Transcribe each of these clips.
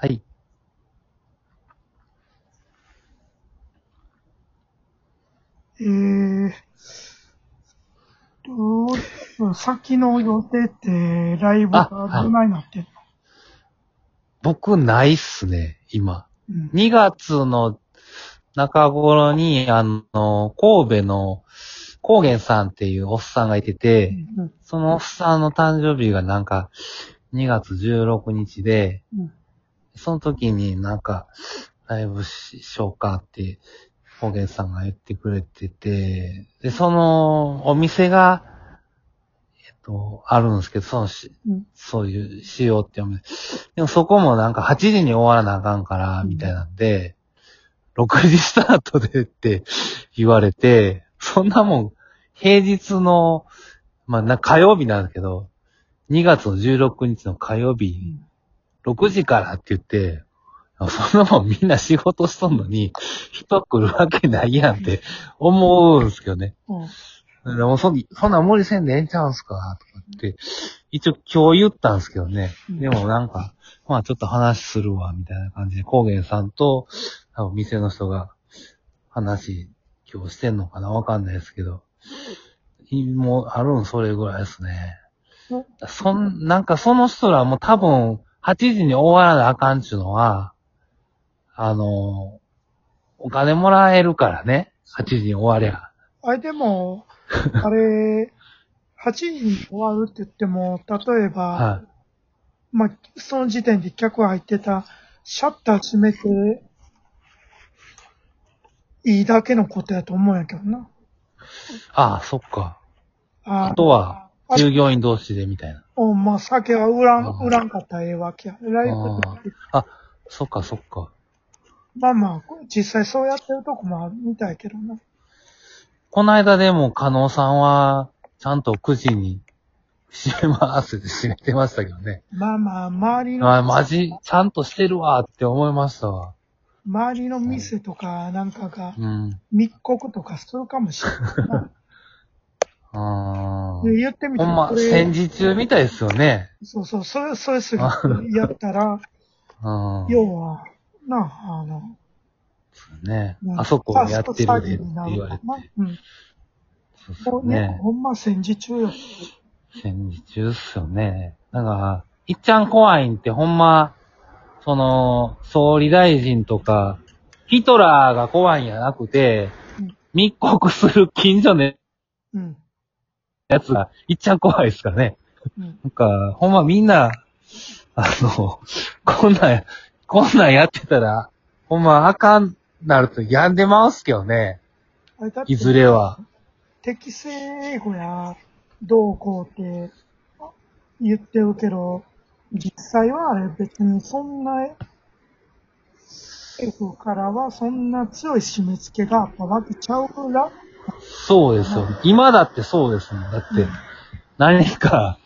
はい。えー、と、先の予定って、ライブがどないなってんの僕、ないっすね、今。うん。2月の中頃に、あの、神戸の高原さんっていうおっさんがいてて、うんそのおっさんの誕生日がなんか、2月16日で、うんその時になんか、ライブししようかって、高原さんが言ってくれてて、で、そのお店が、えっと、あるんですけど、そのし、うん。そういう、しようってお店。でもそこもなんか8時に終わらなあかんから、みたいなんで、6時スタートでって言われて、そんなもん、平日の、まあ、な、火曜日なんだけど、2月の16日の火曜日、6時からって言って、そんなもんみんな仕事しとんのに、人来るわけないやんって思うんですけどね。うん。でもそ、そんなん無理せんでええんちゃうんすかとかって、一応今日言ったんですけどね。うんでもなんか、まあちょっと話するわ、みたいな感じで、高原さんと、多分店の人が話、今日してんのかなわかんないですけど、いもうあるんそれぐらいですね。うんそん、なんかその人らも多分、8時に終わらなあかんちゅうのは、あの、お金もらえるからね。8時に終わりゃ。あれでも、あれ、8時に終わるって言っても、例えば、はい。まあ、その時点で客が入ってた、シャッター閉めて、いいだけのことやと思うんやけどな。ああ、そっか。ああとは、あ従業員同士でみたいな。おまあ、酒は売らん、売らんかったらええわけや。ライブあそっか、そっか。まあまあ、実際そうやってるとこもあるみたいけどな。この間でも、加納さんは、ちゃんと9時に閉めますって閉めてましたけどね。まあまあ、周りの、あマジ、ちゃんとしてるわって思いましたわ。周りの店とかなんかがうん。密告とかするかもしれないな。あで言ってみほんま、戦時中みたいですよね。そうそう、それ、それすぐやったら、うん。要は、な、あの、ねな。んかあそこファースやってるでって言われて。うん。そうっすもうね、ね。ほんま戦時中よ。戦時中っすよね。なんか、いっちゃん怖いんってほんま、その、総理大臣とか、ヒトラーが怖いんやなくてうん、密告する近所のうん。やつがいっちゃん怖いですからね。うん。なんか、ほんまみんな、あの、こんなん、こんなんやってたら、ほんまあかんなると病んでますけどね。いずれは。適正英語や、どうこうって言ってるけど、実際はあれ別にそんな、英語からはそんな強い締め付けがあったわけちゃうら、そうですよ。今だってそうですもん。だって、何か、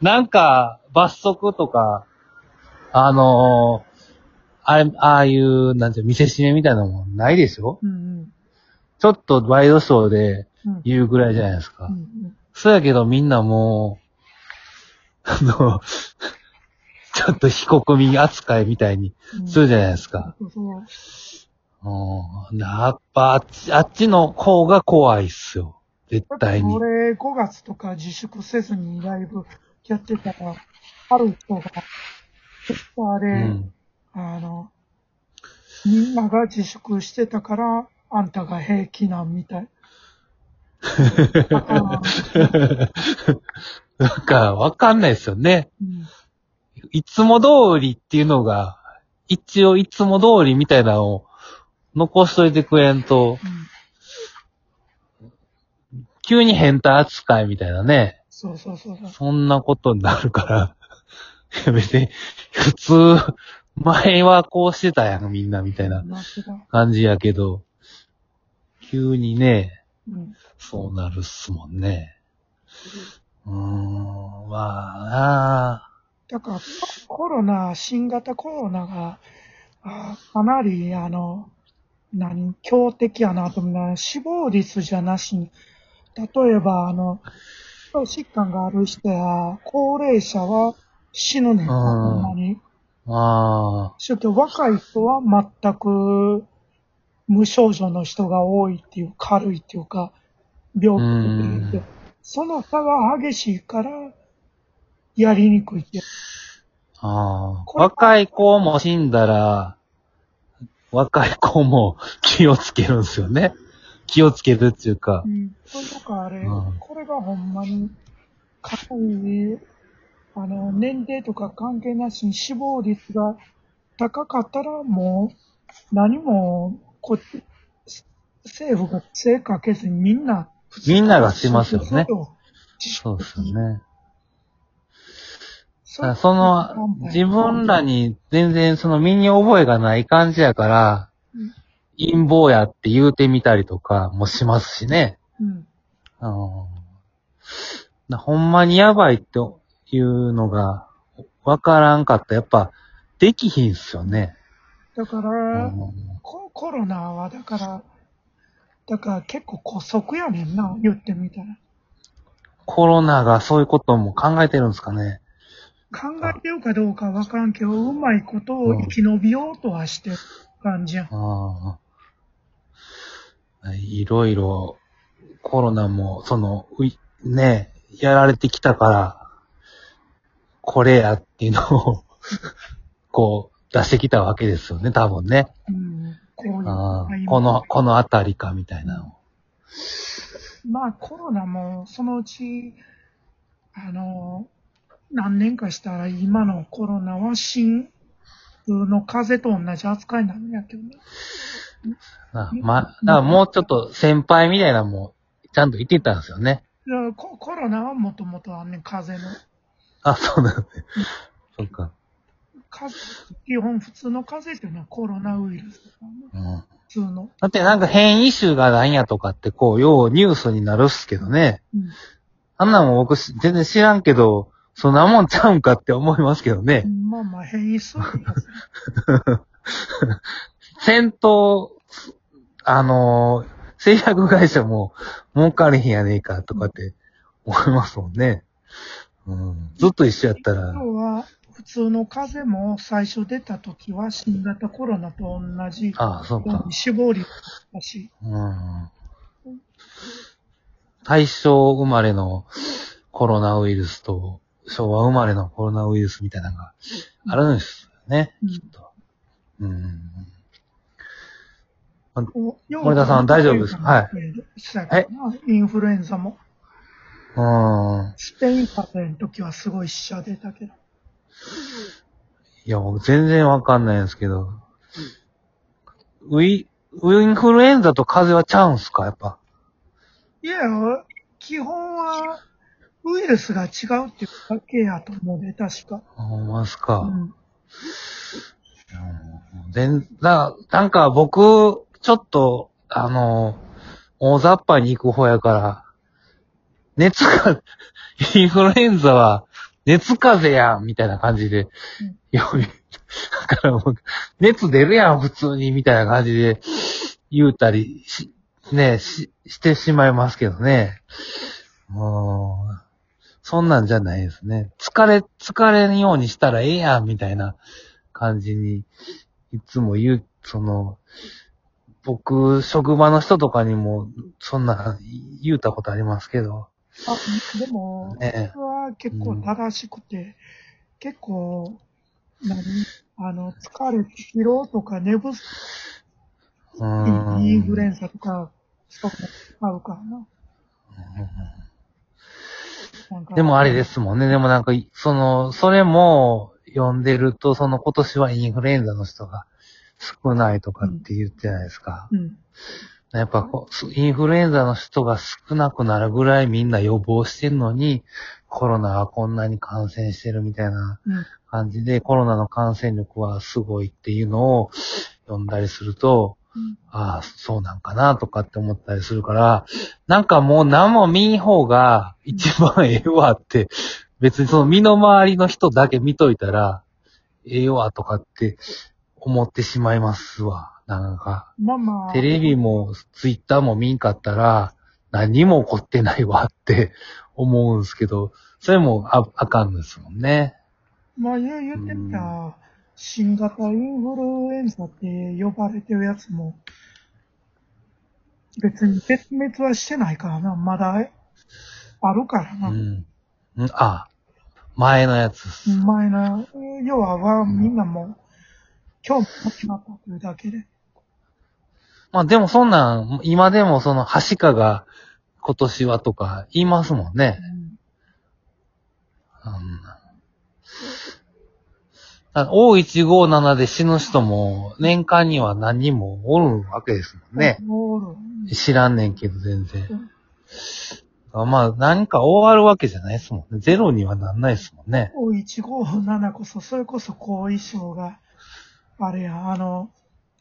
なんか、罰則とか、あのーあれ、ああいう、なんていう、見せしめみたいなのもないでしょうんちょっとワイドショーでうん。うん。言うぐらいじゃないですか。うんそうやけどみんなもう、あの、ちょっと非国民扱いみたいにうん。するじゃないですか。そうそう。うん。やっぱあっち、あっちの方が怖いっすよ。絶対に。俺、5月とか自粛せずにライブやってたら、ある人が、あれ、うん。あの、みんなが自粛してたから、あんたが平気なんみたい。あ なんか、わかんないですよね。うんいつも通りっていうのが、一応いつも通りみたいなのを残しといてくれんと、急に変態扱いみたいなね。そうそうそうそう。そんなことになるから。別に、普通、前はこうしてたやん、みんな、みたいな。感じやけど、急にね、うん。そうなるっすもんね。うーん、まあだから、コロナ、新型コロナが、あかなり、あの、何、強敵やなと思うな。死亡率じゃなしに、例えば、あの、疾患がある人や、高齢者は死ぬねんか、うんほんまに。あしょけど若い人は全く無症状の人が多いっていう、軽いっていうか、病気うんで、その差が激しいから、やりにくいって。あ。あ若い子も死んだら、若い子も気をつけるんですよね。気をつけるっていうかう。ん。それとかあれ、うんこれがほんまに、かなり、あの、年齢とか関係なしに死亡率が高かったらもう、何も、こっち、政府が手かけずにみんな、みんながしますよねそうそうですよね。その、自分らに全然その身に覚えがない感じやからうん、陰謀やって言うてみたりとかもしますしね。うん。うんなほんまにやばいっていうのがわからんかったらやっぱできひんすよね。だかうら、んココロナはだから、だから結構古速やねんな、言ってみたら。コロナがそういうことも考えてるんですかね。考えてるかどうかわからんけど、うまいことを生き延びようとはしてる感じやん。ああいろいろコロナも、その、ういね、やられてきたから、これやっていうのを、こう、出してきたわけですよね、多分ね。うん。こあこの、このあたりか、みたいなの。まあコロナもそのうち、あの、何年かしたら今のコロナは新、普通の風邪と同じ扱いなんやけどね。あま、だからもうちょっと先輩みたいなのも、ちゃんと言ってたんですよね。いやココロナはもともとあんねん、風邪の。あ、そうなんですね。そっか。基本普通の風邪っていうのはコロナウイルスね。うん。普通の。だってなんか変異種がなんやとかって、こう、ようニュースになるっすけどね。うんあんなんも僕し全然知らんけど、そんなもんちゃうんかって思いますけどね。まあまあ変異する戦闘、あのー製薬会社も儲かれへんやねえかとかって思いますもんね。うん。ずっと一緒やったら、要は、普通の風邪も最初出た時は新型コロナと同じああ、そうか。死亡率だし、うん。大正生まれのコロナウイルスと昭和生まれのコロナウイルスみたいなのがあるんですよね、うんきっと。うん。森田さん大丈夫ですか？はいはい。インフルエンザも？うん。スペイン風邪の時はすごい死者出たけど。いや、僕全然わかんないんですけど。ウイ、ウインフルエンザと風邪はちゃうんすか？やっぱ。いや、基本はウイルスが違うっていうだけやと思うで、確か。ほんまっすか。うん。全、だ、なんか僕、ちょっと、あの、大雑把に行く方やから、熱が、インフルエンザは熱風邪やん、みたいな感じで、うんよだからもう、熱出るやん、普通に、みたいな感じで言うたりし、ね、し、してしまいますけどね。そんなんじゃないですね。疲れ、疲れんようにしたらええやん、みたいな感じに、いつも言う、その、僕、職場の人とかにも、そんな言うたことありますけど、あ、でも、ねそれは結構正しくて、結構、何あの、疲れて疲労とか寝不足、うーん。インフルエンザとか、そう使うからな。なんかでもあれで。すもんね。でもなんか、その、それも読んでると、その今年はインフルエンザの人が少ないとかって言ってないですか。うん。やっぱこう、インフルエンザの人が少なくなるぐらいみんな予防してるのに、コロナはこんなに感染してるみたいなうん。感じで、コロナの感染力はすごいっていうのを読んだりすると、うんああ、そうなんかなとかって思ったりするから、なんかもう何も見ん方が一番ええわって、別にその身の回りの人だけ見といたら、ええわとかって思ってしまいますわ。なんか、まあまあ。テレビもツイッターも見んかったら、何も起こってないわって思うんですけど、それもああかんですもんね。まあ言う言ってみたら、新型インフルエンザって呼ばれてるやつも、別に絶滅はしてないからな、まだあるからな。うん。うんあ、前のやつっす。前の、要は、はみんなもう、今日も決まったというだけで。まあでもそんなん、今でもその、はしかが今年はとか言いますもんね。うん。だ O157 で死ぬ人も年間には何人もおるわけですもんね。おる知らんねんけど全然。まあ何か終わるわけじゃないですもんね。ゼロにはなんないですもんね。O157 こそ、それこそ後遺症が、あれや、あの、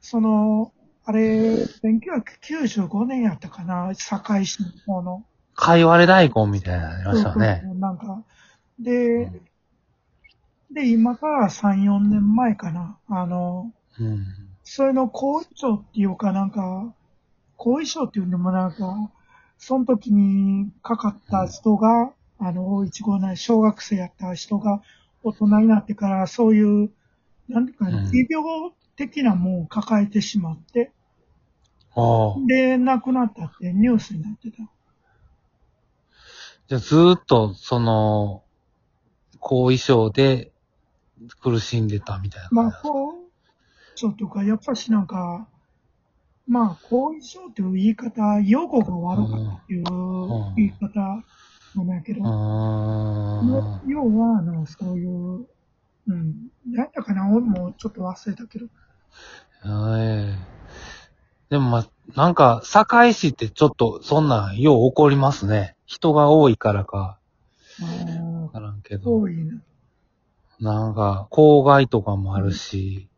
その、あれ、1995年やったかな、堺市の方の。かいわれ大根みたいなのありましたよね。そうそうなんか、で、で、今から3、4年前かな、あの、うん。それの後遺症っていうかなんか、後遺症っていうのもなんか、その時にかかった人が、あの、157小学生やった人が大人になってからそういう、なんていうかうん、持病的なもんを抱えてしまって、ああ。で、亡くなったってニュースになってた。じゃあずーっと、その、後遺症で苦しんでたみたいな。まあ、後遺症というか、やっぱしなんか、まあ、後遺症という言い方、予後が悪かったっていう言い方なんだけど。要は、あの、そういう、うん。なんだかな、俺もちょっと忘れたけど。ええでもまあ、なんか、堺市ってちょっと、そんなん、よう起こりますね。人が多いからか、あわからんけあ、ど。多いな。なんか、郊外とかもあるし、